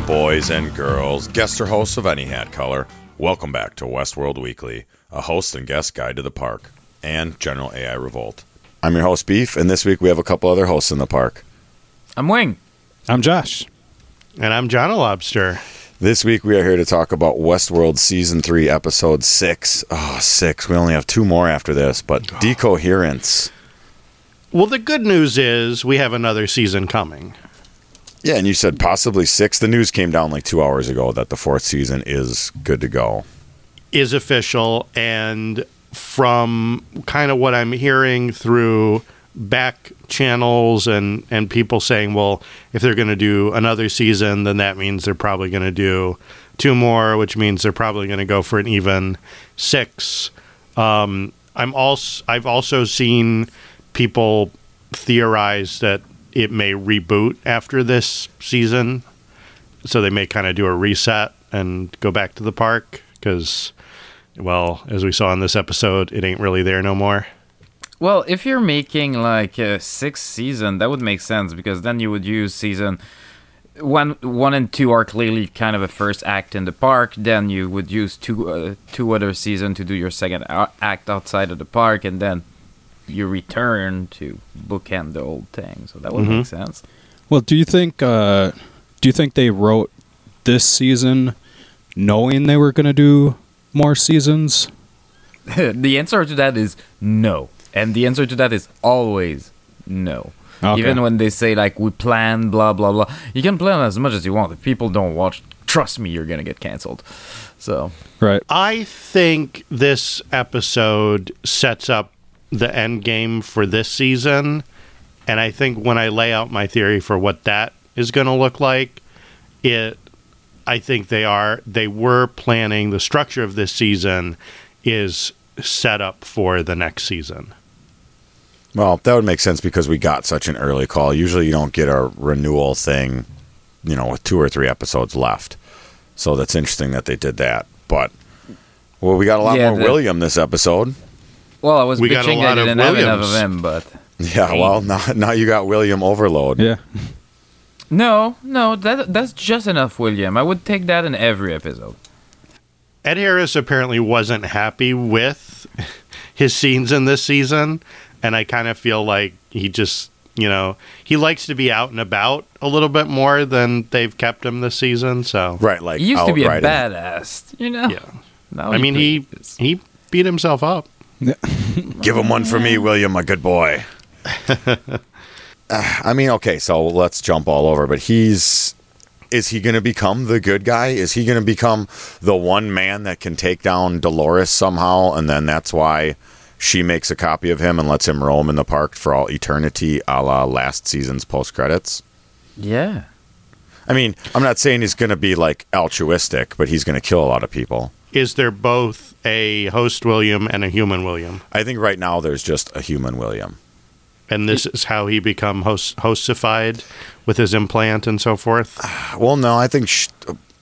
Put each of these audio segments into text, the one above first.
gentlemen, boys and girls, guests or hosts of any hat color, welcome back to Westworld Weekly, a host and guest guide to the park and General AI Revolt. I'm your host, Beef, and this week we have a couple other hosts in the park. I'm Wing. I'm Josh. And I'm John a Lobster. This week we are here to talk about Westworld Season 3, Episode 6. Oh, six. We only have two more after this, but Decoherence. Well, the good news is we have another season coming. Yeah, and you said possibly six. The news came down like two hours ago that the fourth season is good to go. Is official, and from kind of what I'm hearing through back channels and and people saying, well, if they're going to do another season, then that means they're probably going to do two more, which means they're probably going to go for an even six. Um, I'm also I've also seen people theorize that it may reboot after this season, so they may kind of do a reset and go back to the park because, well, as we saw in this episode, it ain't really there no more. Well, if you're making like a sixth season, that would make sense because then you would use season one, one and two are clearly kind of a first act in the park. Then you would use two, uh, two other season to do your second act outside of the park, and then you return to bookend the old thing. So that would mm-hmm. make sense. Well, do you think? Uh, do you think they wrote this season knowing they were going to do more seasons? the answer to that is no, and the answer to that is always no. Okay. Even when they say like we plan blah blah blah, you can plan as much as you want. If people don't watch, trust me, you're gonna get canceled. So right. I think this episode sets up the end game for this season. And I think when I lay out my theory for what that is going to look like, it I think they are they were planning the structure of this season is set up for the next season. Well, that would make sense because we got such an early call. Usually you don't get a renewal thing, you know, with two or three episodes left. So that's interesting that they did that. But well, we got a lot yeah, more the, William this episode. Well, I was we bitching got a lot didn't have enough of him, but yeah. Well, now now you got William overload. Yeah. No, no, that that's just enough, William. I would take that in every episode. Ed Harris apparently wasn't happy with his scenes in this season, and I kind of feel like he just, you know, he likes to be out and about a little bit more than they've kept him this season. So right, like he used to be a badass, you know. Yeah, now I mean he he beat himself up. Give him one for me, William, my good boy. uh, I mean, okay, so let's jump all over, but he's is he going to become the good guy? Is he going to become the one man that can take down Dolores somehow and then that's why she makes a copy of him and lets him roam in the park for all eternity, a la last season's post credits? Yeah. I mean, I'm not saying he's going to be like altruistic, but he's going to kill a lot of people is there both a host William and a human William? I think right now there's just a human William. And this is how he become host hostified with his implant and so forth. Well, no, I think she,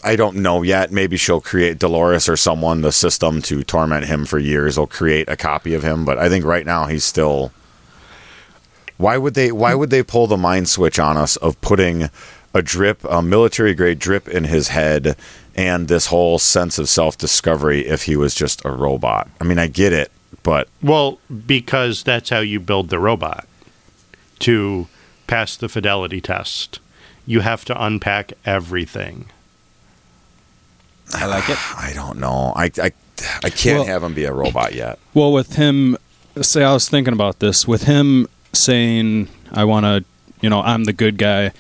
I don't know yet. Maybe she'll create Dolores or someone, the system to torment him for years. Will create a copy of him, but I think right now he's still. Why would they? Why would they pull the mind switch on us of putting a drip, a military grade drip in his head and this whole sense of self discovery if he was just a robot. I mean, I get it, but. Well, because that's how you build the robot to pass the fidelity test. You have to unpack everything. I like it. I don't know. I, I, I can't well, have him be a robot yet. Well, with him, say, I was thinking about this. With him saying, I want to, you know, I'm the good guy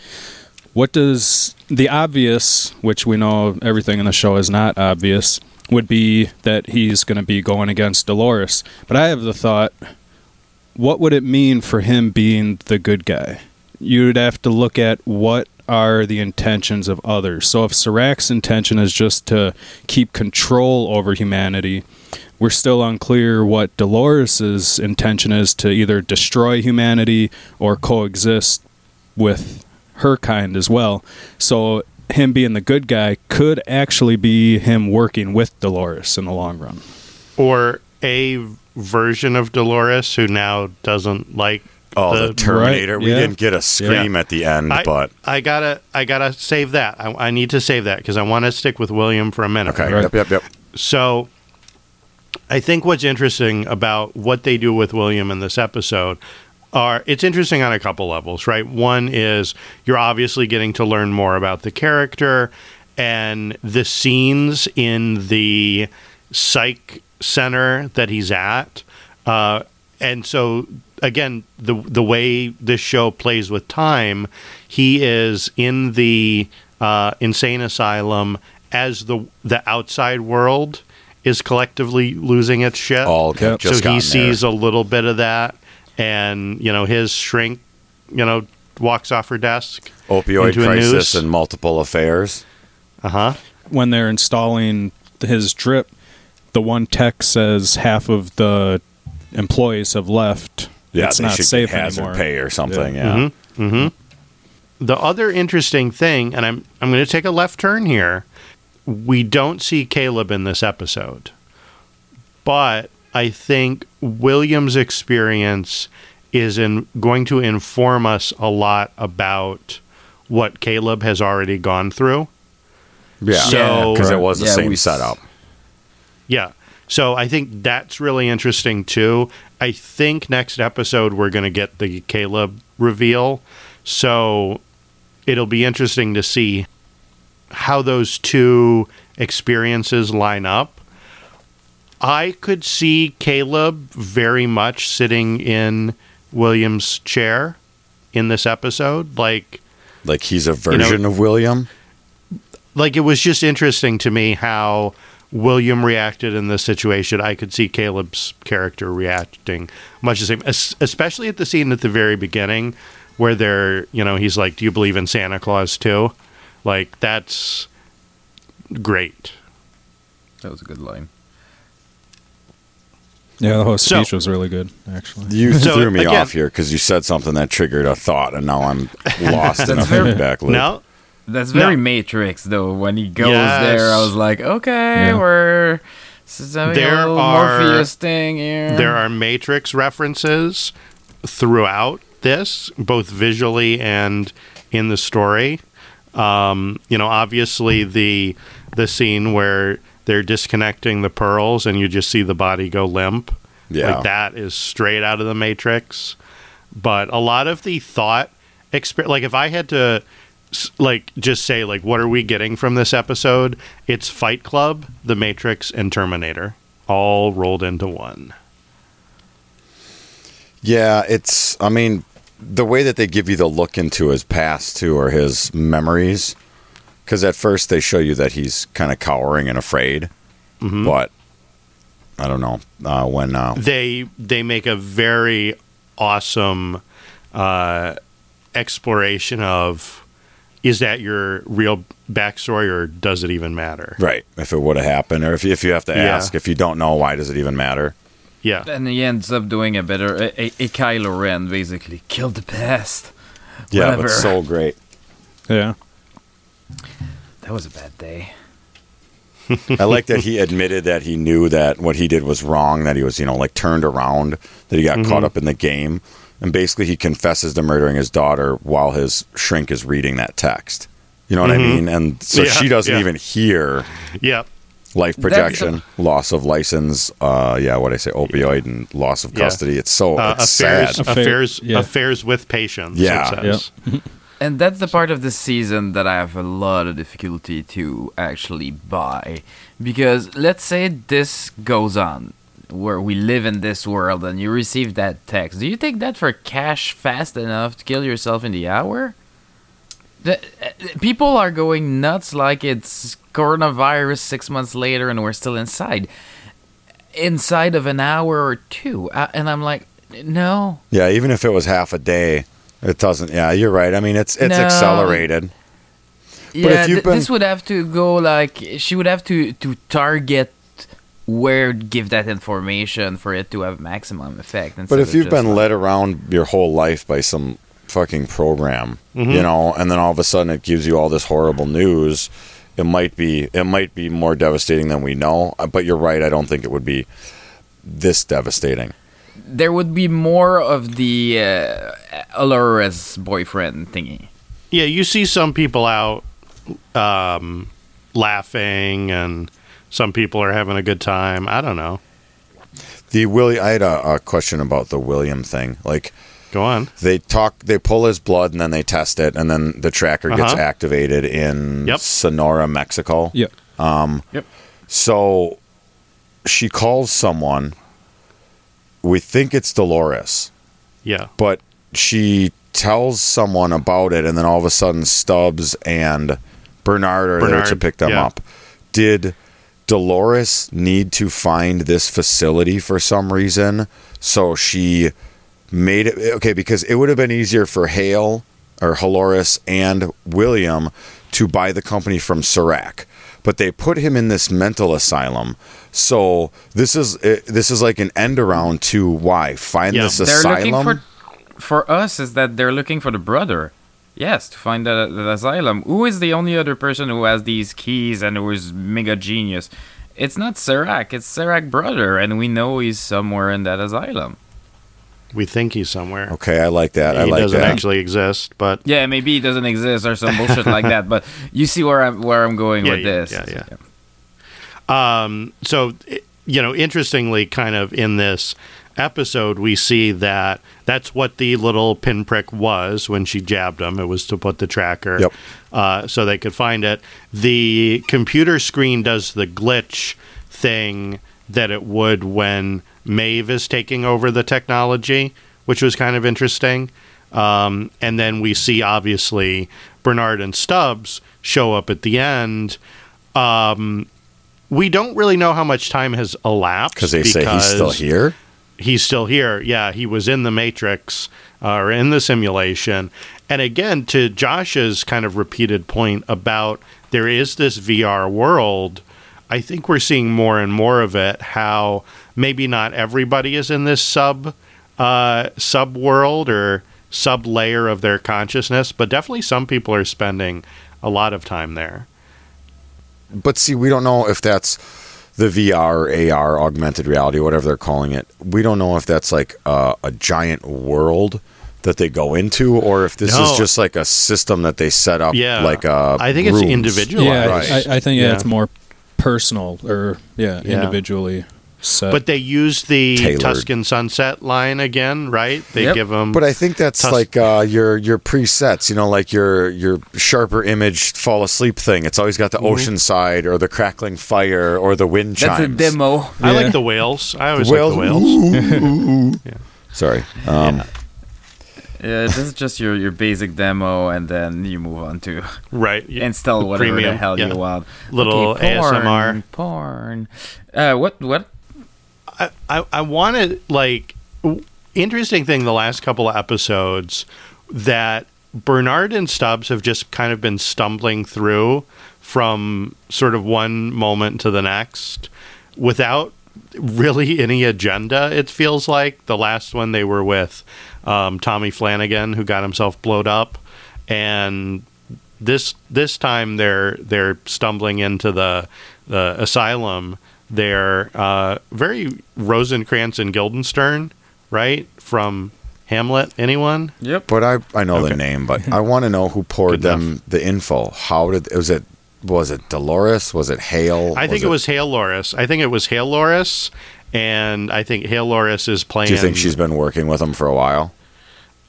what does the obvious, which we know everything in the show is not obvious, would be that he's going to be going against Dolores. But I have the thought, what would it mean for him being the good guy? You'd have to look at what are the intentions of others. So if Serac's intention is just to keep control over humanity, we're still unclear what Dolores's intention is to either destroy humanity or coexist with her kind as well. So him being the good guy could actually be him working with Dolores in the long run. Or a version of Dolores who now doesn't like Oh, the, Terminator. Right, We yeah. didn't get a scream at the end, I, but I gotta I gotta save that. I, I need to save that because I want to stick with William for a minute. okay. Right. Yep, yep, yep. So I think what's interesting about what they do with William in this episode are it's interesting on a couple levels, right? One is you're obviously getting to learn more about the character and the scenes in the psych center that he's at. Uh, and so again, the the way this show plays with time, he is in the uh, insane asylum as the the outside world is collectively losing its shit. All okay, just so he sees there. a little bit of that, and you know his shrink, you know, walks off her desk. opioid into a crisis noose. and multiple affairs. Uh huh. when they're installing his drip, the one tech says half of the employees have left. Yeah, it's they not should safe get hazard anymore. pay or something. Yeah. The other interesting thing, and I'm I'm going to take a left turn here. We don't see Caleb in this episode, but I think William's experience is in going to inform us a lot about what Caleb has already gone through. Yeah, So- because it was the Yeah, same we setup. Yeah. So I think that's really interesting too. I think next episode we're going to get the Caleb reveal. So it'll be interesting to see how those two experiences line up. I could see Caleb very much sitting in William's chair in this episode. Like, Like he's a know- version of William. like it was just interesting to me how William reacted in this situation. I could see Caleb's character reacting much the same, especially at the scene at the very beginning where they're, you know, he's like, "Do you believe in Santa Claus too?" Like that's great. That was a good line. Yeah, the whole So- speech was really good, actually. You So, threw me again- off here because you said something that triggered a thought, and now I'm lost in a That's very- feedback loop. No, That's very No. Matrix, though. When he goes Yes. there, I was like, okay, Yeah. we're this is There a are- Morpheus thing here. there are Matrix references throughout this, both visually and in the story. Um, you know, obviously the the scene where they're disconnecting the pearls and you just see the body go limp. Yeah. Like that is straight out of the Matrix. But a lot of the thought exper- like if I had to like just say like what are we getting from this episode? It's Fight Club, The Matrix and Terminator all rolled into one. Yeah, it's. I mean, the way that they give you the look into his past too, or his memories, because at first they show you that he's kind of cowering and afraid, Mm-hmm. but I don't know uh, when. Uh, they they make a very awesome uh, exploration of is that your real backstory or does it even matter? right, if it would have happened, or if if you have to Yeah. ask, if you don't know, why does it even matter? Yeah, and he ends up doing a better a, a, a Kylo Ren, basically kill the past. Yeah, Whatever. but so great. Yeah. That was a bad day. I like that he admitted that he knew that what he did was wrong, that he was, you know, like turned around, that he got Mm-hmm. caught up in the game. And basically, he confesses to murdering his daughter while his shrink is reading that text. You know what I mean? And so Mm-hmm. Yeah, she doesn't yeah. even hear yeah, life That's- projection, loss of license, uh, yeah, what I say, opioid, and loss of Yeah. custody. It's so uh, it's affairs sad. Affair- affairs yeah. affairs with patients. Yeah. And that's the part of the season that I have a lot of difficulty to actually buy. Because let's say this goes on, where we live in this world and you receive that text. Do you take that for cash fast enough to kill yourself in the hour? The, uh, people are going nuts like it's coronavirus six months later and we're still inside. Inside of an hour or two. Uh, and I'm like, no. Yeah, even if it was half a day, it doesn't. Yeah, you're right. I mean, it's it's No. accelerated. Yeah, if you've th- been- this would have to go like she would have to to target where give that information for it to have maximum effect. But if you've been like- led around your whole life by some fucking program, Mm-hmm. you know, and then all of a sudden it gives you all this horrible news, it might be it might be more devastating than we know. Uh, But you're right. I don't think it would be this devastating. There would be more of the uh, Alores boyfriend thingy. Yeah, you see some people out um, laughing, and some people are having a good time. I don't know. The Willie, I had a, a question about the William thing. Like Go on. they talk, they pull his blood, and then they test it, and then the tracker gets Uh-huh. activated in Yep. Sonora, Mexico. Yep. Yep. So she calls someone. We think it's Dolores, Yeah. but she tells someone about it, and then all of a sudden, Stubbs and Bernard are there to pick them yeah. up. Did Dolores need to find this facility for some reason? So she made it okay because it would have been easier for Hale or Haloris and William to buy the company from Serac. But they put him in this mental asylum. So this is eh, this is like an end around to why find Yeah. this They're asylum. looking for for us is that they're looking for the brother. Yes, to find that, that asylum. Who is the only other person who has these keys and who is mega genius? It's not Serac. It's Serac brother, and we know he's somewhere in that asylum. We think he's somewhere. okay, I like that. I he like doesn't that. actually exist, but Yeah, maybe he doesn't exist or some bullshit like that. But you see where I'm where I'm going Yeah, with yeah, this. yeah, yeah. Um, so, you know, interestingly, kind of in this episode, we see that that's what the little pinprick was when she jabbed him. It was to put the tracker Yep. uh, so they could find it. The computer screen does the glitch thing that it would when Maeve is taking over the technology, which was kind of interesting. Um, and then we see, obviously, Bernard and Stubbs show up at the end. Um, we don't really know how much time has elapsed because they say he's still here. He's still here. Yeah, he was in the Matrix uh, or in the simulation. And again, to Josh's kind of repeated point about there is this VR world, I think we're seeing more and more of it. How maybe not everybody is in this sub uh, sub world or sub layer of their consciousness, but definitely some people are spending a lot of time there. But see, we don't know if that's the VR or AR, augmented reality, whatever they're calling it. We don't know if that's like a, a giant world that they go into, or if this No. is just like a system that they set up. Yeah, like uh, I think it's rooms. individual. Yeah, Right. I, I think yeah, Yeah. it's more personal or yeah, Yeah. individually set. But they use the Tailored. Tuscan Sunset line again, right? They Yep. give them. But I think that's Tus- like uh, your your presets, you know, like your your sharper image fall asleep thing. It's always got the ocean side or the crackling fire or the wind That's a demo. I like the whales. I always Whales. like the whales. Sorry. Um, Yeah, this is just your, your basic demo, and then you move on to Right. yeah. install whatever the hell yeah. you want. Little Okay, porn, ASMR. Porn. Uh, what? What? I, I, I wanted like w- interesting thing the last couple of episodes that Bernard and Stubbs have just kind of been stumbling through from sort of one moment to the next without really any agenda it feels like the last one they were with um, Tommy Flanagan who got himself blowed up and this this time they're they're stumbling into the the asylum. They're uh, very Rosencrantz and Guildenstern, right from Hamlet. Anyone? Yep. but I I know Okay. the name, but I want to know who poured Good them the info. How did was it? Was it Dolores? Was it Hale? I think it was Hale Loris. I think it was Hale Loris, and I think Hale Loris is playing. Do you think she's been working with him for a while?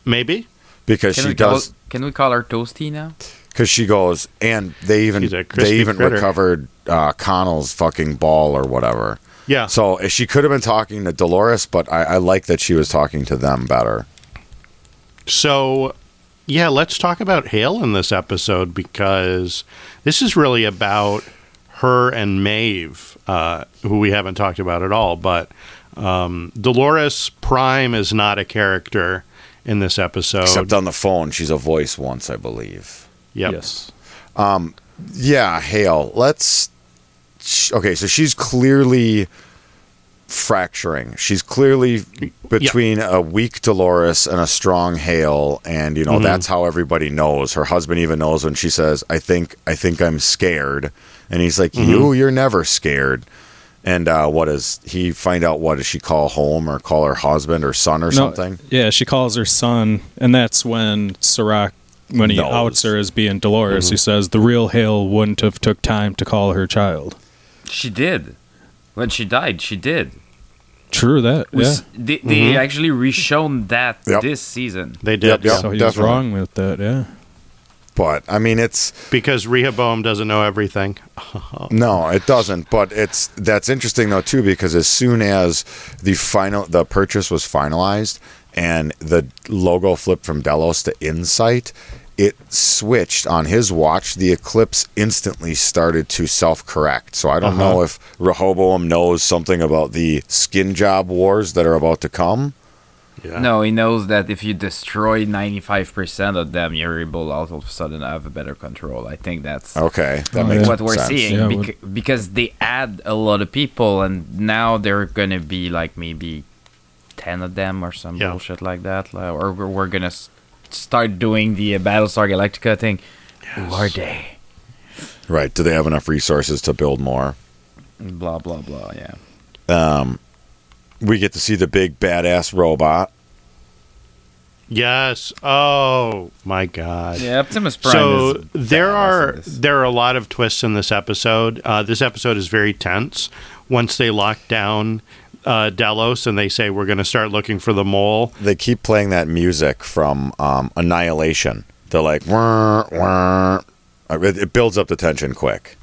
maybe? Because Can she we call, does. Can we call her Toasty now? Because she goes, and they even She's a crispy they even critter. recovered uh, Connell's fucking ball or whatever. Yeah. So eh, she could have been talking to Dolores, but I, I like that she was talking to them better. So, yeah, let's talk about Hale in this episode because this is really about her and Maeve, uh, who we haven't talked about at all. But um, Dolores Prime is not a character in this episode. Except on the phone, she's a voice once, I believe. Yep. yes. Yeah, Hale. Let's. Okay, so she's clearly fracturing. She's clearly between a weak Dolores and a strong Hale, and you know Mm-hmm. that's how everybody knows. Her husband even knows when she says, "I think, I think I'm scared," and he's like, Mm-hmm. "You, you're never scared." And uh, what does he find out? What does she call home or call her husband or son or No, something? Yeah, she calls her son, and that's when Serac, when he Knows. outs her as being Dolores, Mm-hmm. he says the real Hale wouldn't have took time to call her child. She did. When she died, she did. True that. We Yeah. s- They, they mm-hmm. actually reshown that Yep. this season. They did. Yep, yep. yeah. So he definitely. wrong with that. Yeah. But I mean, it's Because Rehoboam doesn't know everything. No, it doesn't. But it's that's interesting though too because as soon as the final the purchase was finalized and the logo flipped from Delos to Insight, it switched on his watch. The Eclipse instantly started to self correct. So I don't uh-huh. know if Rehoboam knows something about the skin job wars that are about to come. Yeah. No, he knows that if you destroy 95% of them, you're able all of a sudden have a better control. I think that's Okay, that Oh, makes what we're sense. seeing Yeah, bec- because they add a lot of people and now they're going to be like maybe 10 of them or some Yeah. bullshit like that. like, Or we're, we're going to s- start doing the uh, Battlestar Galactica thing. Who are they? Right? Do they have enough resources to build more? Blah, blah, blah. Yeah. Um, We get to see the big badass robot. Yes. Oh my God. Yeah, Optimus Prime so is there are there are a lot of twists in this episode. Uh, this episode is very tense. Once they lock down uh, Delos and they say we're going to start looking for the mole, they keep playing that music from um, Annihilation. They're like, wah, wah. It, it builds up the tension quick.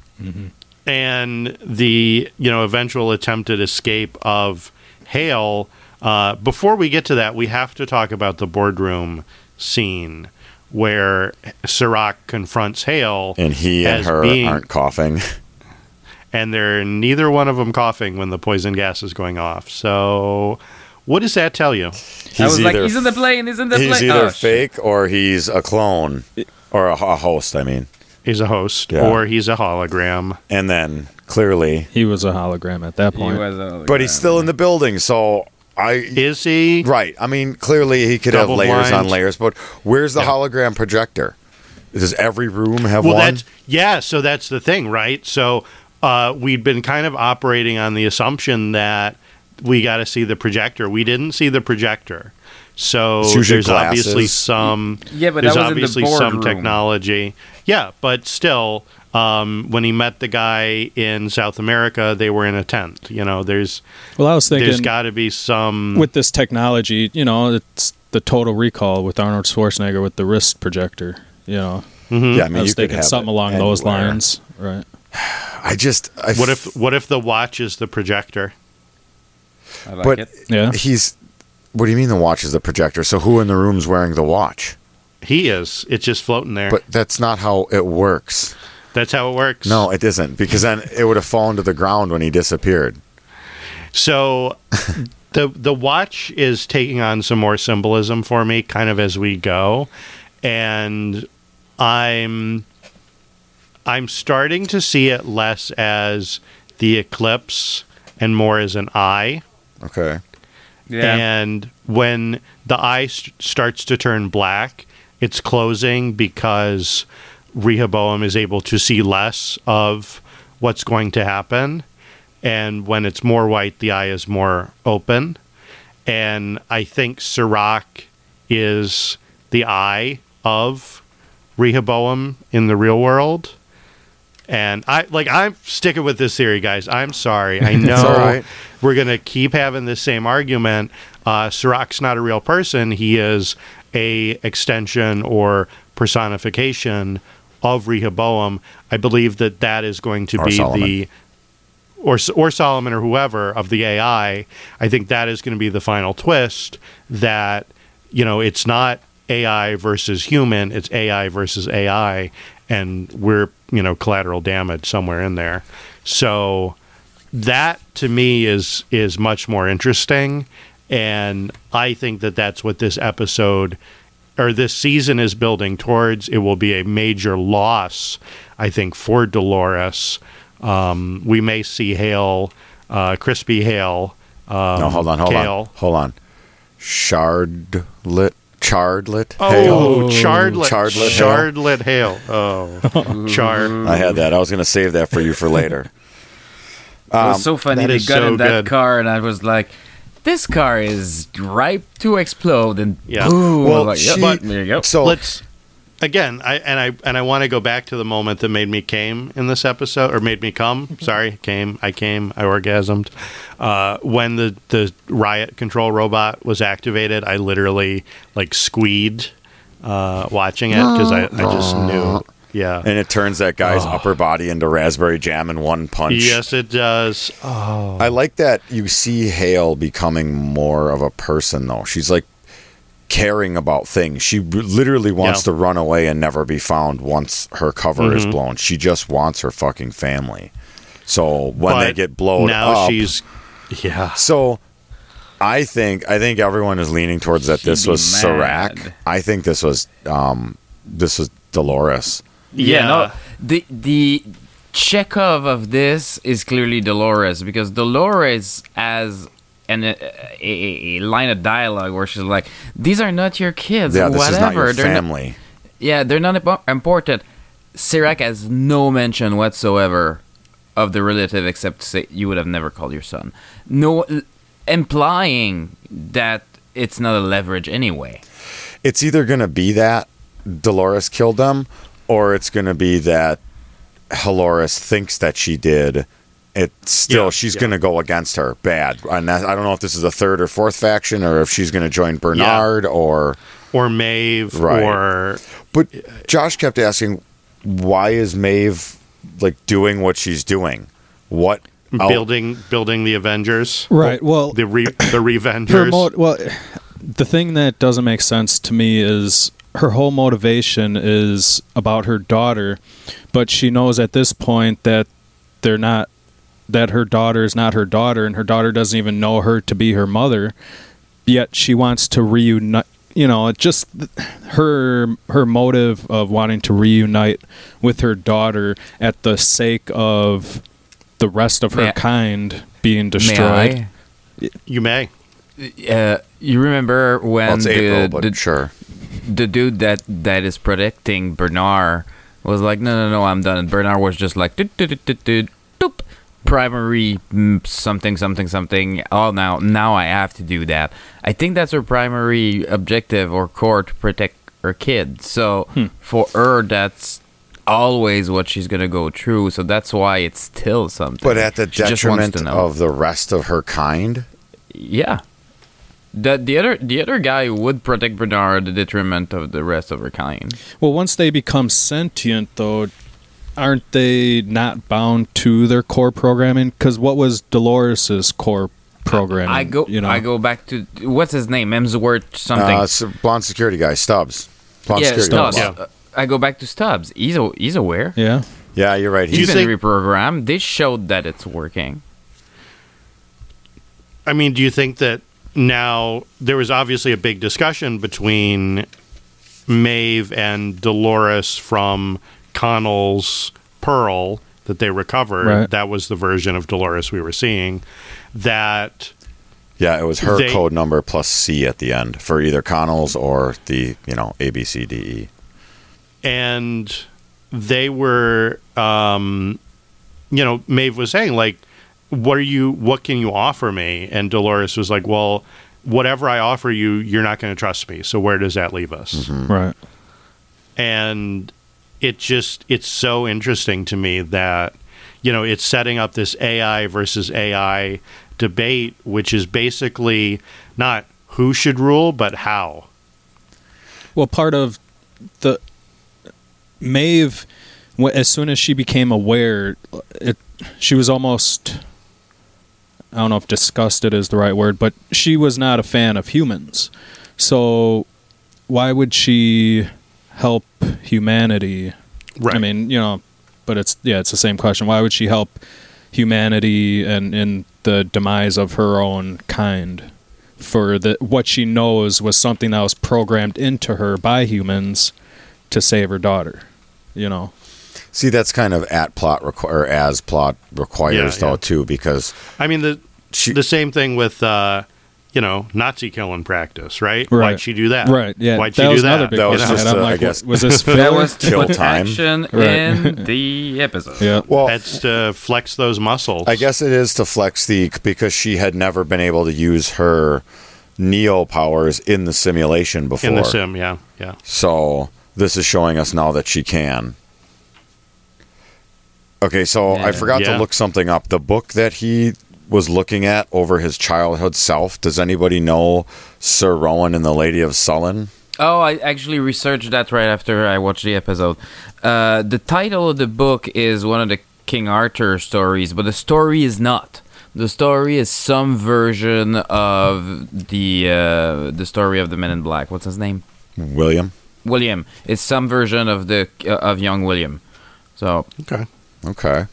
and the you know eventual attempted escape of Hale. Uh, before we get to that, we have to talk about the boardroom scene where Serac confronts Hale, And he and her being- aren't coughing. and they're neither one of them coughing when the poison gas is going off. So, what does that tell you? He's I was like, he's in the plane, he's in the He's plane. either Oh, shit. fake or he's a clone or a, a host, I mean. He's a host, Yeah. or he's a hologram. And then clearly, He was a hologram at that He point. was a- but he's still in the building. So I, Is he? right. I mean, clearly he could Double have layers blind. on layers, but where's the Yeah. hologram projector? Does every room have Well, one? that's yeah. So that's the thing, right? So uh, we'd been kind of operating on the assumption that we got to see the projector. We didn't see the projector, so It's usually there's obviously some. Yeah, but there's that was in the obviously some boardroom. technology. Yeah, but still, um, when he met the guy in South America, they were in a tent. You know, there's well, I was there's thinking got to be some. with this technology, you know, it's the Total Recall with Arnold Schwarzenegger with the wrist projector. You know, Mhm. yeah, I mean, I was you could thinking have something it along those lines, right? I just, I What if what if the watch is the projector? I like but it. Yeah. he's. What do you mean the watch is the projector? So who in the room's wearing the watch? He is. It's just floating there. But that's not how it works. That's how it works. No, it isn't because then it would have fallen to the ground when he disappeared. So the the watch is taking on some more symbolism for me kind of as we go and I'm I'm starting to see it less as the eclipse and more as an eye. Okay. Yeah. And when the eye st- starts to turn black, it's closing because Rehoboam is able to see less of what's going to happen. And when it's more white, the eye is more open. And I think Serac is the eye of Rehoboam in the real world. And I like I'm sticking with this theory, guys. I'm sorry. I know right. we're gonna keep having this same argument. Uh, Serac's not a real person. He is a extension or personification of Rehoboam. I believe that that is going to Or be Solomon. the or or Solomon or whoever of the AI. I think that is going to be the final twist. That you know, it's not AI versus human. It's AI versus AI, and we're you know collateral damage somewhere in there. So that to me is is much more interesting, and I think that that's what this episode or this season is building towards. It will be a major loss, I think, for Dolores. Um, we may see Hale, uh, Crispy Hale. Um, No, hold on, hold Kale. on, hold on. Shardlet, chardlet. Oh, Hale. Chardlet, Chardlet Chardlet Hale. Oh, mm-hmm. Chard. I had that. I was going to save that for you for later. it was so um, funny. They got so in that good. car, and I was like, "This car is ripe to explode!" And Yeah. boom! Well, like, yep, she- but there you go. So let's again I and I and I want to go back to the moment that made me came in this episode or made me come. Sorry came. I came. I orgasmed. Uh, when the the riot control robot was activated I literally like squeed uh, watching it because I, I just knew. Yeah. And it turns that guy's upper body into raspberry jam in one punch. yes it does. Oh I like that you see Hale becoming more of a person though. She's like caring about things. She r- literally wants Yeah. to run away and never be found once her cover is Mhm. blown. She just wants her fucking family. So when they get blown now up, she's yeah so I think I think everyone is leaning towards that She'd this be was Serac. I think this was um this was Dolores. Yeah, Yeah. no, the the Chekhov of this is clearly Dolores because Dolores has an, a, a, a line of dialogue where she's like, "These are not your kids, Yeah, this whatever. is not your They're not- family. yeah, they're not important." Serac has no mention whatsoever of the relative except to say you would have never called your son. No, implying that it's not a leverage anyway. it's either going to be that Dolores killed them, or it's going to be that Dolores thinks that she did. It still, Yeah, she's yeah. going to go against her bad. And that, I don't know if this is a third or fourth faction, or if she's going to join Bernard, or. or Maeve Right. or But Josh kept asking, why is Maeve like doing what she's doing? What out- building building the Avengers Right. Well, the re, the Revengers mo- well, the thing that doesn't make sense to me is her whole motivation is about her daughter, but she knows at this point that they're not that her daughter is not her daughter, and her daughter doesn't even know her to be her mother. Yet she wants to reunite. You know, just her her motive of wanting to reunite with her daughter at the sake of the rest of her May I- kind being May destroyed. I? you may Uh, you remember when well, it's the, April, but the, sure. the dude that that is protecting Bernard was like, no, no, no, I'm done. And Bernard was just like, "Doot, doot, doot, doot, doot, doop. Primary mm, something, something, something. Oh, now, now I have to do that. I think that's her primary objective or core to protect her kid. So for her, that's always what she's gonna go through. So that's why it's still something. But at the She just wants detriment to know. of the rest of her kind. Yeah. The the other the other guy would protect Bernard at the detriment of the rest of her kind. Well, once they become sentient, though, aren't they not bound to their core programming? Because what was Dolores's core programming? I go you know, I go back to what's his name Emsworth something. Uh, it's blonde security guy, Stubbs. Blonde yeah, security Stubbs. guard. Yeah. Uh, I go back to Stubbs. He's a, he's aware. Yeah, Yeah, you're right. He's He's been think- reprogrammed. They showed that it's working. I mean, do you think that now there was obviously a big discussion between Maeve and Dolores from Connell's Pearl that they recovered? Right. That was the version of Dolores we were seeing. That yeah, it was her They- code number plus C at the end for either Connell's or the you know A B C D E. and they were um you know Maeve was saying like what are you what can you offer me and Dolores was like well whatever I offer you you're not going to trust me so where does that leave us right. and it just it's so interesting to me that you know it's setting up this AI versus AI debate which is basically not who should rule but how Well, part of the Maeve, as soon as she became aware, it she was almost. I don't know if disgusted is the right word, but she was not a fan of humans. So, why would she help humanity? right I mean, you know, but it's yeah, it's the same question. Why would she help humanity and in the demise of her own kind? For the what she knows was something that was programmed into her by humans to save her daughter. You know, See, that's kind of at plot requ- or as plot requires Yeah, though yeah. too, because I mean the she the same thing with uh, you know, Nazi killing practice, right? Right. Why'd she do that? Right. Yeah. Why'd that she do that? big That was just, and I'm uh, I guess- was this That was Kill time. action in the episode. yeah. Well, That's to flex those muscles. I guess it is to flex the because she had never been able to use her neo powers in the simulation before. in the sim, yeah, yeah. So this is showing us now that she can. Okay, so I forgot Yeah. to look something up. The book that he was looking at over his childhood self. Does anybody know Sir Rowan and the Lady of Sullen? Oh, I actually researched that right after I watched the episode. Uh, the title of the book is one of the King Arthur stories, but the story is not. The story is some version of the uh, the story of the Men in Black. What's his name? William. William. It's some version of the uh, of young William. So Okay. Okay.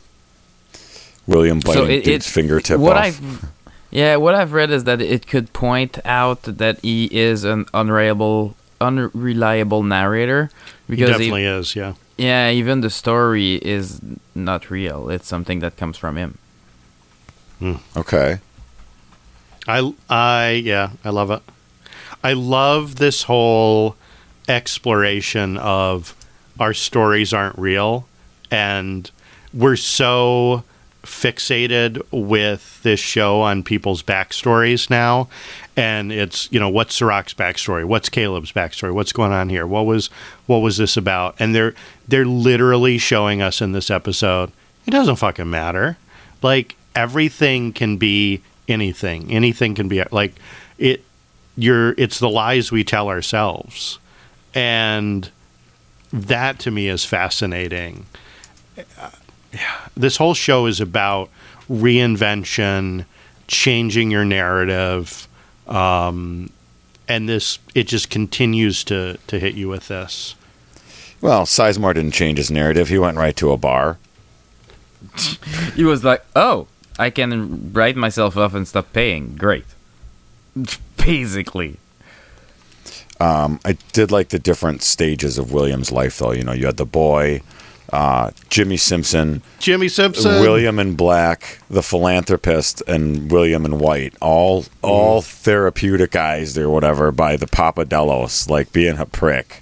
William biting so it, dude's it fingertip what off. I've yeah, what I've read is that it could point out that he is an unreliable unreliable narrator He because he- definitely is, yeah. yeah, even the story is not real. It's something that comes from him. Hmm. Okay. I, I, yeah, I love it. I love this whole exploration of our stories aren't real, and we're so fixated with this show on people's backstories now. And it's you know what's Serac's backstory, what's Caleb's backstory, what's going on here, what was what was this about? And they're they're literally showing us in this episode. It doesn't fucking matter. Like everything can be anything. Anything can be like it. You're. It's the lies we tell ourselves, and that to me is fascinating. Uh, This whole show is about reinvention, changing your narrative, um, and this it just continues to to hit you with this. Well, Sizemore didn't change his narrative. He went right to a bar. He was like, "Oh, I can write myself off and stop paying. Great." Basically, Um, I did like the different stages of William's life, though. You know, you had the boy, uh, Jimmy Simpson, Jimmy Simpson, William and black, the philanthropist, and William and white. All all therapeuticized or whatever by the Papadelos, like being a prick.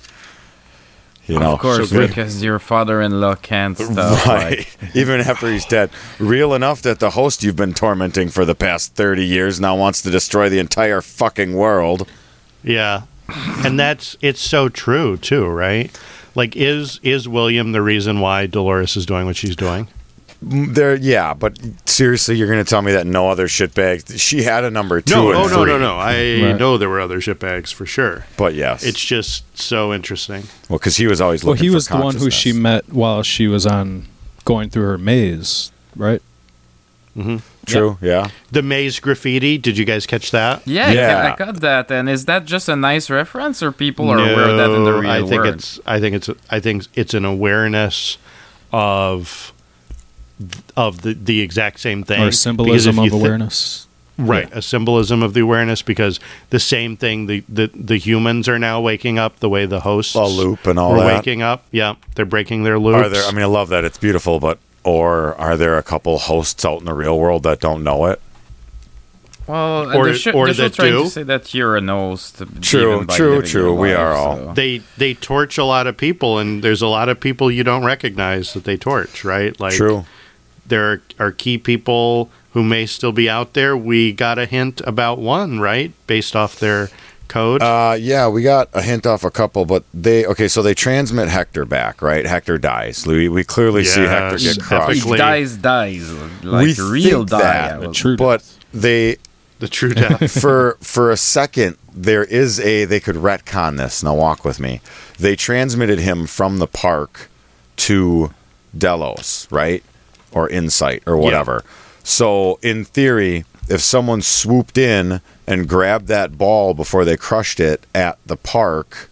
You know, of course, So- because your father-in-law can't stop. right? Like, Even after he's dead, real enough that the host you've been tormenting for the past thirty years now wants to destroy the entire fucking world. Yeah. And that's it's so true too, right? Like is is William the reason why Dolores is doing what she's doing? There, yeah, but seriously, you're going to tell me that no other shitbag? She had a number two No, and oh no, no, no. I Right. know there were other shitbags for sure. But yes, It's just so interesting. well because he was always looking. Well, he for was the one who she met while she was on going through her maze, right? Mm-hmm. True, yeah. The maze graffiti, did you guys catch that? yeah, I Yeah. I got that. And is that just a nice reference, or people are aware of that in the No, real I think world? it's I think it's I think it's an awareness of of the the exact same thing Or Because symbolism of thi- awareness. Right, a symbolism of the awareness because the same thing the, the the humans are now waking up the way the hosts A loop and all were that. waking up. Yeah, they're breaking their loops. Are there? I mean, I love that. It's beautiful, but or are there a couple hosts out in the real world that don't know it? well, or- the sh- or the show's that trying do. to say that you're an host. True, true, true. your We are all. so- they they torch a lot of people, and there's a lot of people you don't recognize that they torch. Right, like True. there are key people who may still be out there. We got a hint about one, right, based off their code. Uh, yeah, we got a hint off a couple, but they okay. So they transmit Hector back, right? Hector dies. We, we clearly see Hector get crushed. He dies, dies like We real die. that, I was- True. but they the true death. for for a second there is a they could retcon this now walk with me they transmitted him from the park to delos right or insight or whatever so in theory if someone swooped in and grabbed that ball before they crushed it at the park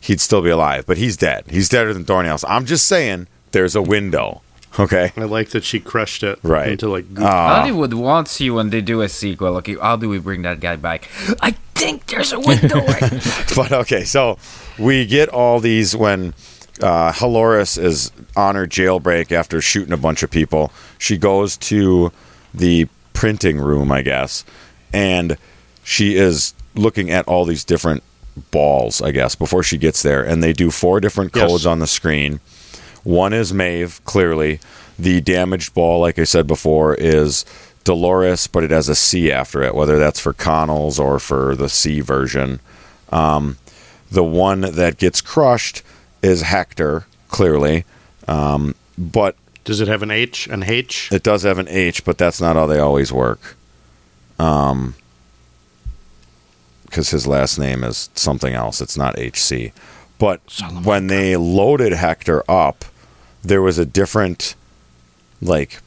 he'd still be alive but he's dead he's deader than thornails i'm just saying there's a window okay I like that she crushed it Right. into like goop. Ah. Hollywood wants you when they do a sequel. Okay, how do we bring that guy back? I think there's a window. right but okay, so we get all these when uh, Haloris is on her jailbreak after shooting a bunch of people. She goes to the printing room, I guess, and she is looking at all these different balls, I guess, before she gets there, and they do four different Yes. codes on the screen. One is Maeve, clearly. The damaged ball, like I said before, is Dolores, but it has a C after it, whether that's for Connells or for the C version. Um, the one that gets crushed is Hector, clearly. Um, but Does it have an H? An H? it does have an H, but that's not how they always work. Um, because his last name is something else. It's not HC. But when they loaded Hector up, there was a different, like,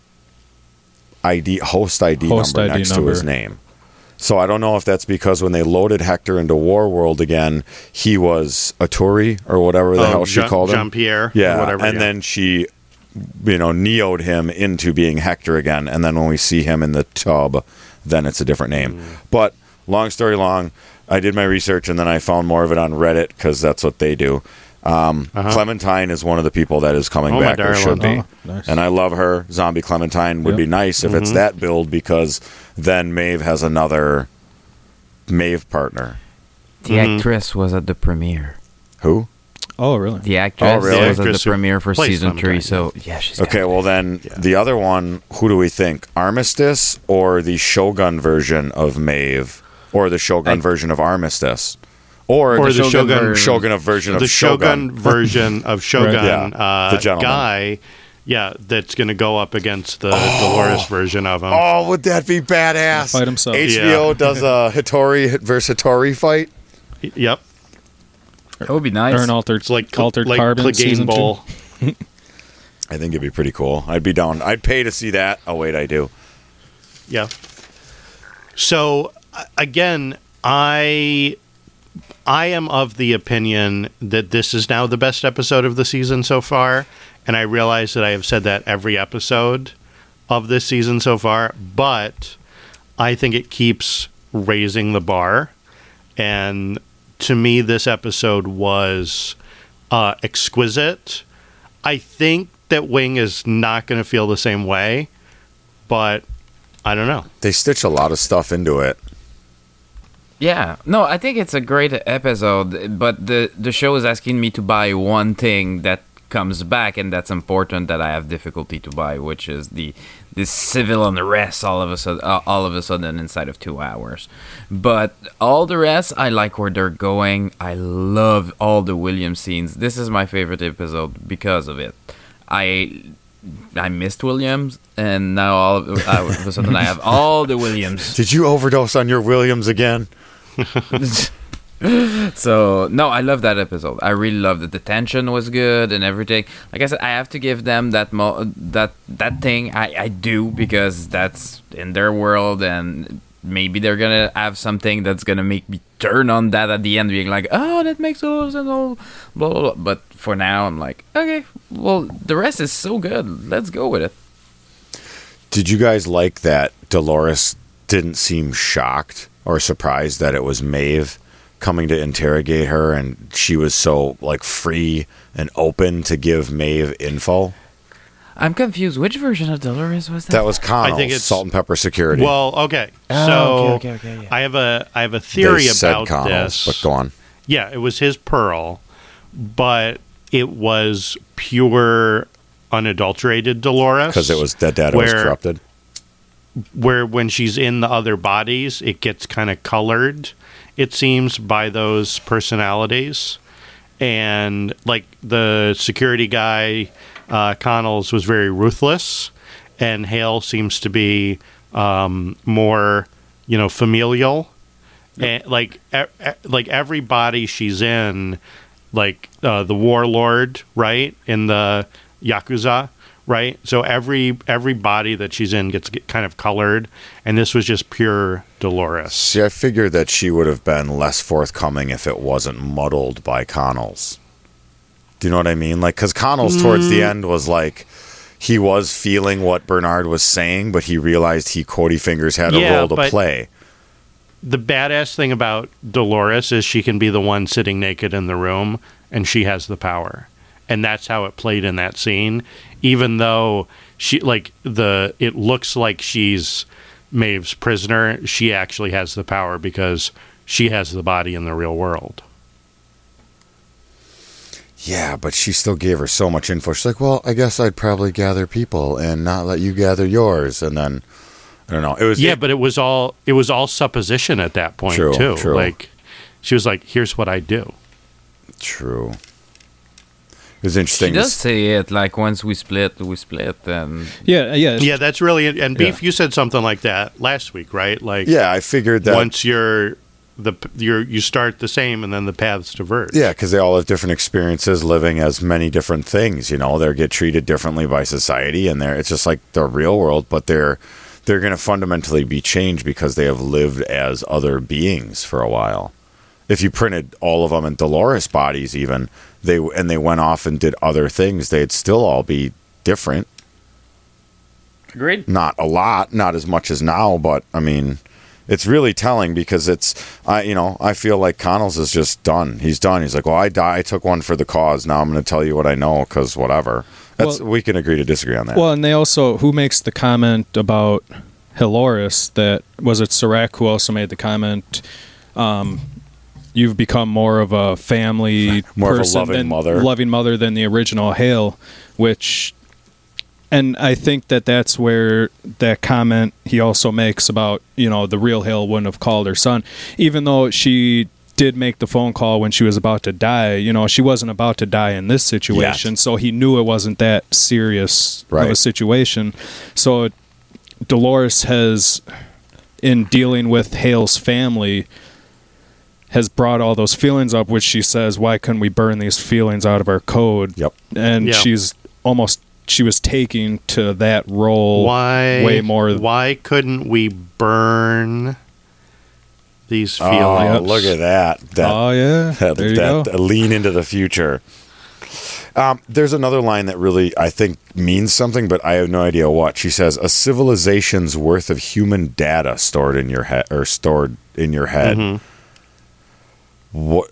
ID host ID Host number ID next to his name. So I don't know if that's because when they loaded Hector into War World again, he was Aturi or whatever the Oh, hell she Jean- called him. Jean-Pierre or Yeah, whatever, and yeah. then she, you know, neoed him into being Hector again. And then when we see him in the tub, then it's a different name. Mm. But long story long, I did my research and then I found more of it on Reddit because that's what they do. Um, Clementine is one of the people that is coming Uh-huh. Oh, back or should be. Oh, nice. And I love her. Zombie Clementine would Yep. be nice if Mm-hmm. it's that build because then Maeve has another Maeve partner. The Mhm. actress was at the premiere. Who? Oh, really? The actress really? was The at the premiere for season three. So yeah, she's Okay, well then the other one, who do we think? Armistice or the Shogun version of Maeve or the Shogun I- version of Armistice? Or, Or the, the Shogun, Shogun- Shogun of version of the Shogun. Shogun version of Shogun Yeah, uh, the gentleman. guy. Yeah, that's going to go up against the Dolores version of him. Oh, would that be badass? Fight himself. HBO Yeah. does a Hitori versus Hitori fight. Yep, that would be nice. Or an altered, it's like altered like carbon Clegane season Bowl. two. I think it'd be pretty cool. I'd be down. I'd pay to see that. Oh wait, I do. Yeah. So uh, again, I I am of the opinion that this is now the best episode of the season so far, and I realize that I have said that every episode of this season so far, but I think it keeps raising the bar, and to me, this episode was uh, exquisite. I think that Wing is not going to feel the same way, but I don't know. They stitch a lot of stuff into it. Yeah, no, I think it's a great episode, but the the show is asking me to buy one thing that comes back, and that's important that I have difficulty to buy, which is the this civil unrest all of a sudden, uh, all of a sudden inside of two hours. But all the rest, I like where they're going. I love all the Williams scenes. This is my favorite episode because of it. I I missed Williams, and now all of, all of a sudden I have all the Williams. Did you overdose on your Williams again? So no, I love that episode. I really loved it. The tension was good and everything. Like I said, I have to give them that mo- that that thing. I I do because that's in their world, and maybe they're gonna have something that's gonna make me turn on that at the end, being like, oh, that makes a lot of sense. all Blah blah blah. But for now, I'm like, okay, well, the rest is so good. Let's go with it. Did you guys like that Dolores didn't seem shocked or surprised that it was Maeve coming to interrogate her and she was so like free and open to give Maeve info? I'm confused. Which version of Dolores was that? That was Connell's I think it's- Salt and Pepper Security. Well, okay. Oh, so okay, okay, okay, yeah. I have a I have a they theory said about Connell's, this. but go on. Yeah, it was his pearl, but it was pure unadulterated Dolores Because it was that data was corrupted. where when she's in the other bodies, it gets kind of colored, it seems, by those personalities. And like the security guy, uh, Connell's was very ruthless, and Hale seems to be um, more, you know, familial. And like, e- like every body she's in, like uh, the warlord, right, in the yakuza, right. So every every body that she's in gets get kind of colored, and this was just pure Dolores. See, I figured that she would have been less forthcoming if it wasn't muddled by Connell's. Do you know what I mean? Like, because Connell's towards the mm. end was like, he was feeling what Bernard was saying, but he realized he Cody Fingers had a Yeah, role to but- play. The badass thing about Dolores is she can be the one sitting naked in the room, and she has the power, and that's how it played in that scene. Even though she like the, it looks like she's Maeve's prisoner, she actually has the power because she has the body in the real world. Yeah, but she still gave her so much info. She's like, "Well, I guess I'd probably gather people and not let you gather yours." And then I don't know. It was Yeah, it- but it was all it was all supposition at that point True, too. true. Like she was like, "Here's what I do." true. It was She interesting. does say it like once we split, we split, and Yeah, uh, yeah, Yeah, that's really and beef. Yeah. You said something like that last week, right? Like, yeah, I figured that. once you're the you're you start the same and then the paths diverge. Yeah, because they all have different experiences living as many different things. You know, they get treated differently by society, and they're it's just like the real world, but they're they're going to fundamentally be changed because they have lived as other beings for a while. If you printed all of them in Dolores bodies, even they and they went off and did other things, they'd still all be different. agreed. Not a lot, not as much as now, but I mean, it's really telling because it's I you know I feel like Connells is just done. He's done. He's like, well, I die. I took one for the cause. Now I'm going to tell you what I know because whatever. That's Well- we can agree to disagree on that. Well, and they also who makes the comment about Hiloris that was it Serac who also made the comment um, you've become more of a family More of a loving than, mother. loving mother than the original Hale which and I think that that's where that comment he also makes about you know the real Hale wouldn't have called her son. Even though she did make the phone call when she was about to die you know she wasn't about to die in this situation. So he knew it wasn't that serious of a situation. So Dolores has in dealing with Hale's family has brought all those feelings up which she says why couldn't we burn these feelings out of our code Yep. and Yeah. she's almost she was taking to that role Why way more Why couldn't we burn these oh, feelings? look at that. That oh yeah that, there you that go lean into the future. Um, there's another line that really I think means something, but I have no idea what. She says, "A civilization's worth of human data stored in your head or stored in your head." Mm-hmm. What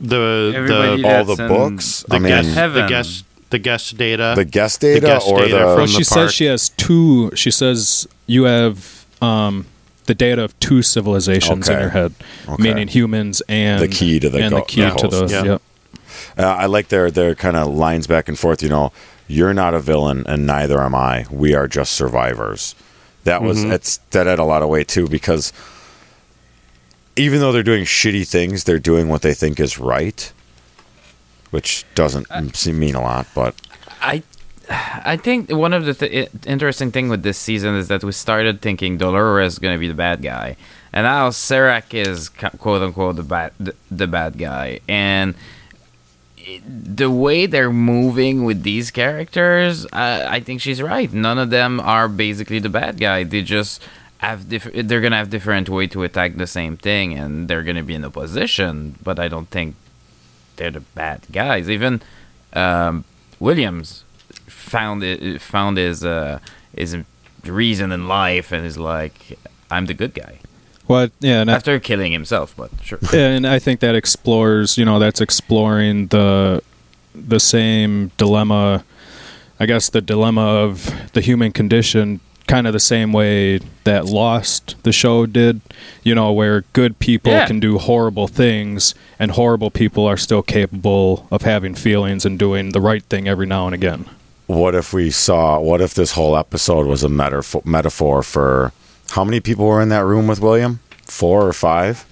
The Everybody the all the in books? the I mean, guest the Heaven. guest the guest data the guest data guest or data the from well the she park. says she has two she says you have um the data of two civilizations in Okay. your head Okay. meaning humans and The key to the and go- the key the to host. those Yeah. yep. Uh, I like their their kind of lines back and forth. You know, you're not a villain, and neither am I. We are just survivors. That was Mhm. it's that had a lot of weight too because even though they're doing shitty things, they're doing what they think is right, which doesn't seem mean a lot. But I I think one of the th- interesting thing with this season is that we started thinking Dolores is going to be the bad guy, and now Serac is quote unquote the bad the, the bad guy, and the way they're moving with these characters, uh, I think she's right. None of them are basically the bad guy. They just have diff- they're gonna have different way to attack the same thing, and they're gonna be in opposition. But I don't think they're the bad guys. Even um, Williams found it found his uh, his reason in life, and is like, I'm the good guy What? Yeah, and I, after killing himself. But sure, and I think that explores. You know, that's exploring the the same dilemma. I guess the dilemma of the human condition, kind of the same way that Lost, the show, did. You know, where good people Yeah. can do horrible things, and horrible people are still capable of having feelings and doing the right thing every now and again. what if we saw? What if this whole episode was a metaphor metaphor for how many people were in that room with William? Four or five?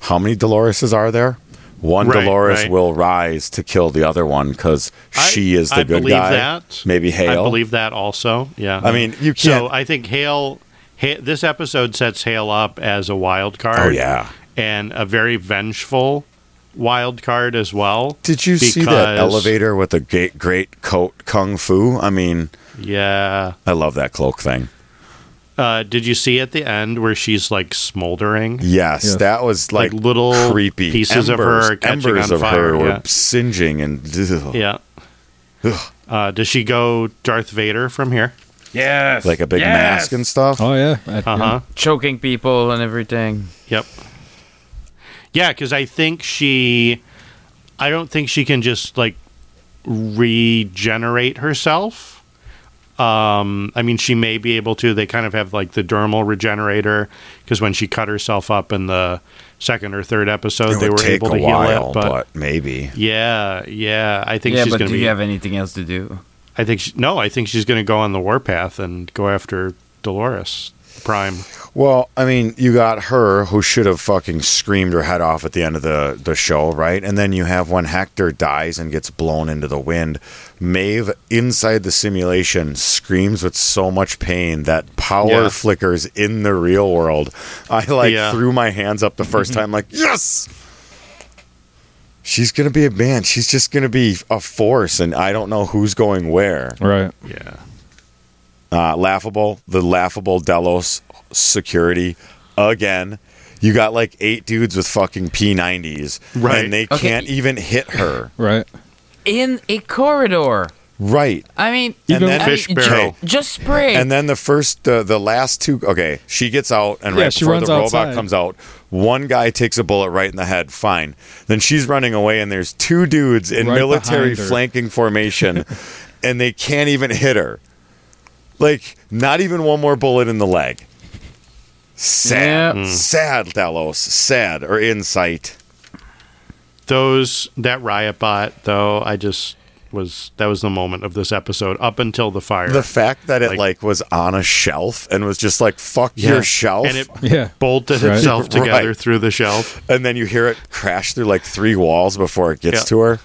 How many Doloreses are there? One Right, Dolores right. will rise to kill the other one because she is the I good believe guy. that. Maybe Hale. I believe that also. Yeah. I mean, you So can't. So I think Hale, Ha- this episode sets Hale up as a wild card. oh yeah. and a very vengeful wild card as well. Did you see that elevator with the great, great coat kung fu? I mean, Yeah. I love that cloak thing. Uh, did you see at the end where she's like smoldering? Yes, Yes. that was like, Like little creepy pieces of her catching embers on of fire, her were yeah. singeing and ugh, Yeah. Uh, does she go Darth Vader from here? yes, like a big yes! mask and stuff. Oh yeah, Uh huh. choking people and everything. Yep. Yeah, because I think she, I don't think she can just like regenerate herself. Um, I mean, she may be able to. They kind of have like the dermal regenerator because when she cut herself up in the second or third episode, they were able a to heal it. But, but maybe. yeah, yeah, I think yeah, she's but going do to be. But do you have anything else to do? I think she, no, I think she's going to go on the warpath and go after Dolores Prime. Well, I mean, you got her who should have fucking screamed her head off at the end of the, the show, right? And then you have when Hector dies and gets blown into the wind, Maeve inside the simulation screams with so much pain that power Yeah. flickers in the real world. I like Yeah. threw my hands up the first mm-hmm. time, like, yes! She's gonna be a man. She's just gonna be a force, and I don't know who's going where. Right. Yeah, Uh, laughable, the laughable Delos security again. You got like eight dudes with fucking P90s, Right. And they Okay. can't even hit her, Right. In a corridor. right? I mean, And then- I mean, Fish barrel. ju- Just spray. And then the first, the the last two. Okay, she gets out, and Yeah, right she before runs the robot outside. comes out, one guy takes a bullet right in the head. Fine. Then she's running away, and there's two dudes in Right military flanking formation, and they can't even hit her. Like, not even one more bullet in the leg. Sad, Yeah. Hmm. sad, Delos, sad or insight. those that riot bot though. I just was that was the moment of this episode up until the fire. The fact that it Like- like, was on a shelf and was just like fuck Yeah. your shelf, and it Yeah. bolted Right. itself together Right. through the shelf. and then you hear it crash through like three walls before it gets Yeah. to her.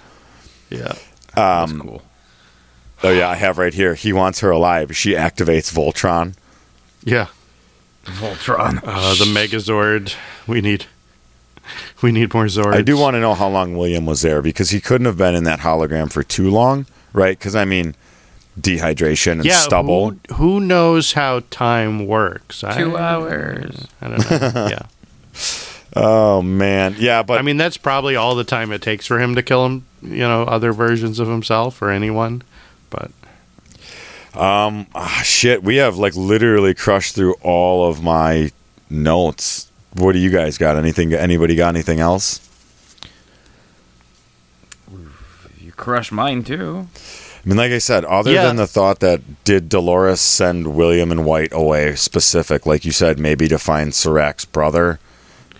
Yeah, um, That's cool. Oh yeah, I have right here. He wants her alive. She activates Voltron. yeah. Voltron. Uh, the Megazord. We need. We need more Zords. I do want to know how long William was there because he couldn't have been in that hologram for too long, right? Because I mean, dehydration and Yeah, stubble. Who, who knows how time works? Two I, hours. I don't know. yeah. Oh man, yeah, but I mean, that's probably all the time it takes for him to kill him. You know, other versions of himself or anyone. But um, ah, shit, we have like literally crushed through all of my notes. What do you guys got? Anything? Anybody got anything else? You crushed mine too. I mean, like I said, other Yeah. than the thought that did Dolores send William and White away specific, like you said, maybe to find Serac's brother,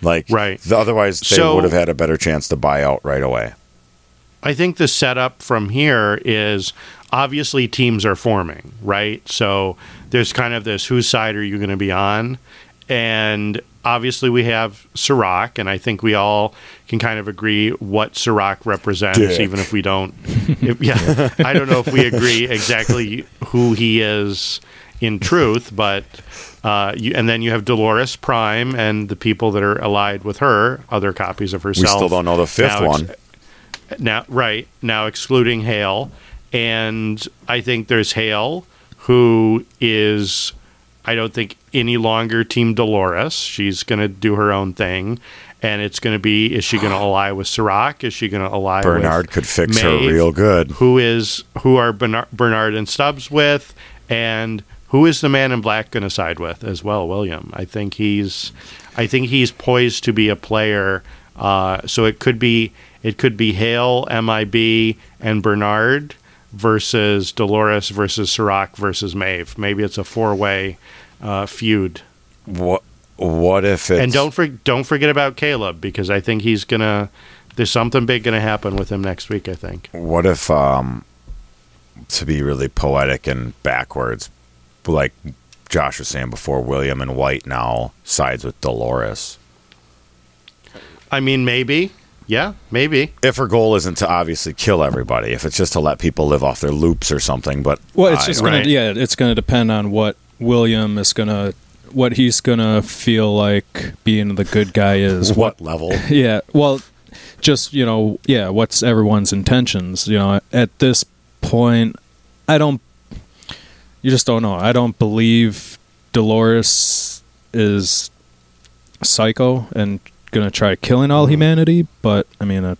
like Right. th- otherwise they So- would have had a better chance to buy out right away. I think the setup from here is obviously teams are forming, right? So there's kind of this whose side are you going to be on? And obviously we have Serac, and I think we all can kind of agree what Serac represents, Dick. even if we don't. If, yeah, I don't know if we agree exactly who he is in truth, but uh, you, and then you have Dolores Prime and the people that are allied with her, other copies of herself. We still don't know the fifth Now ex- one. now right now excluding Hale, and I think there's Hale who is I don't think any longer Team Dolores. She's going to do her own thing, and it's going to be is she going to ally with Serac? Is she going to ally with. Bernard could fix her real good. Who is who are Bernard, Bernard and Stubbs with, and who is the Man in Black going to side with as well? William. I think he's I think he's poised to be a player. Uh, so it could be it could be Hale, MIB, and Bernard versus Dolores versus Serac versus Maeve. Maybe it's a four way uh, feud. What? What if it's and don't for, don't forget about Caleb because I think he's gonna. There's something big gonna happen with him next week. I think. What if, um, to be really poetic and backwards, like Josh was saying before, William and White now sides with Dolores. I mean, maybe. Yeah, maybe. If her goal isn't to obviously kill everybody, if it's just to let people live off their loops or something, but Well, it's I just gonna Right. yeah, it's gonna depend on what William is gonna what he's gonna feel like being the good guy is. what level. Yeah, well, just you know, yeah, what's everyone's intentions? You know, at this point, I don't. You just don't know. I don't believe Dolores is psycho and gonna try killing all humanity. But I mean, it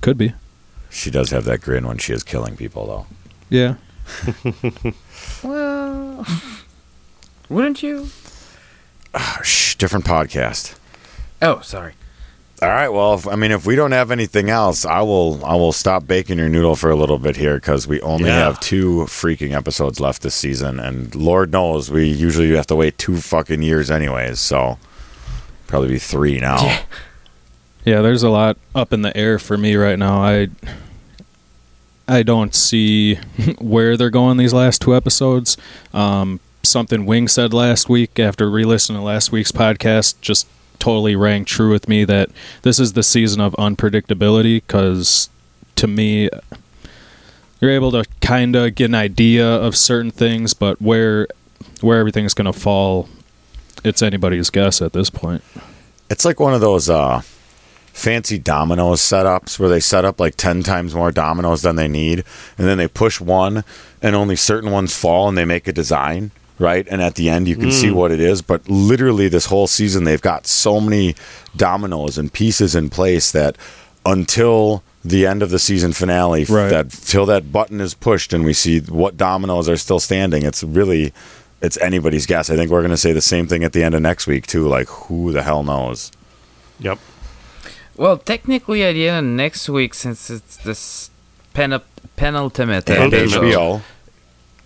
could be. She does have that grin when she is killing people, though. Yeah. Well, wouldn't you? Ah, Shh, different podcast. Oh, sorry. All right. Well, if, I mean, if we don't have anything else, I will. I will stop baking your noodle for a little bit here because we only Yeah. have two freaking episodes left this season, and Lord knows we usually have to wait two fucking years anyways. So probably be three now. Yeah, there's a lot up in the air for me right now. I I don't see where they're going these last two episodes. Um, something Wing said last week after re-listening to last week's podcast just totally rang true with me that this is the season of unpredictability because to me you're able to kind of get an idea of certain things but where where everything's going to fall it's anybody's guess at this point It's like one of those uh, fancy dominoes setups where they set up like 10 times more dominoes than they need, and then they push one, and only certain ones fall, and they make a design, right? And at the end, you can see what it is. But literally, this whole season, they've got so many dominoes and pieces in place that until the end of the season finale, Right. that till that button is pushed and we see what dominoes are still standing, it's really. It's anybody's guess. I think we're going to say the same thing at the end of next week too. Like, who the hell knows? Yep. Well, technically, at the end of next week, since it's this pen- penultimate And episode, HBO.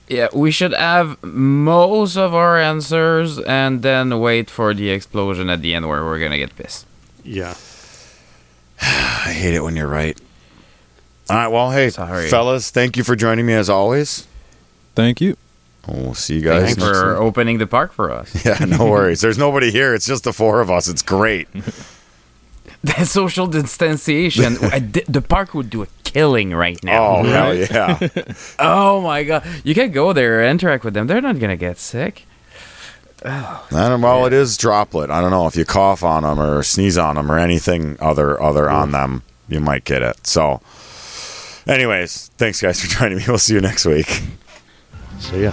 yeah, we should have most of our answers and then wait for the explosion at the end where we're gonna get pissed. Yeah. I hate it when you're right. All right, well, hey, Sorry. fellas, thank you for joining me as always. thank you We'll see you guys. Thanks for opening the park for us. Yeah, no worries. There's nobody here. It's just the four of us. It's great. the social distanciation, the park would do a killing right now. Oh, hell yeah. Oh my god, you can go there, interact with them. They're not gonna get sick. I don't, well, it is droplet. I don't know if you cough on them or sneeze on them or anything other other on them, you might get it. So, anyways, thanks guys for joining me. We'll see you next week. See ya.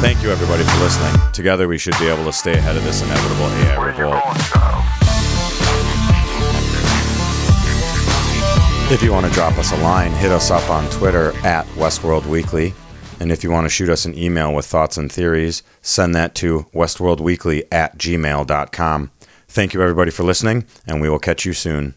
Thank you everybody for listening. Together we should be able to stay ahead of this inevitable AI revolt. If you want to drop us a line, hit us up on Twitter at Westworld Weekly. And if you want to shoot us an email with thoughts and theories, send that to westworldweekly at gmail.com. Thank you everybody for listening, and we will catch you soon.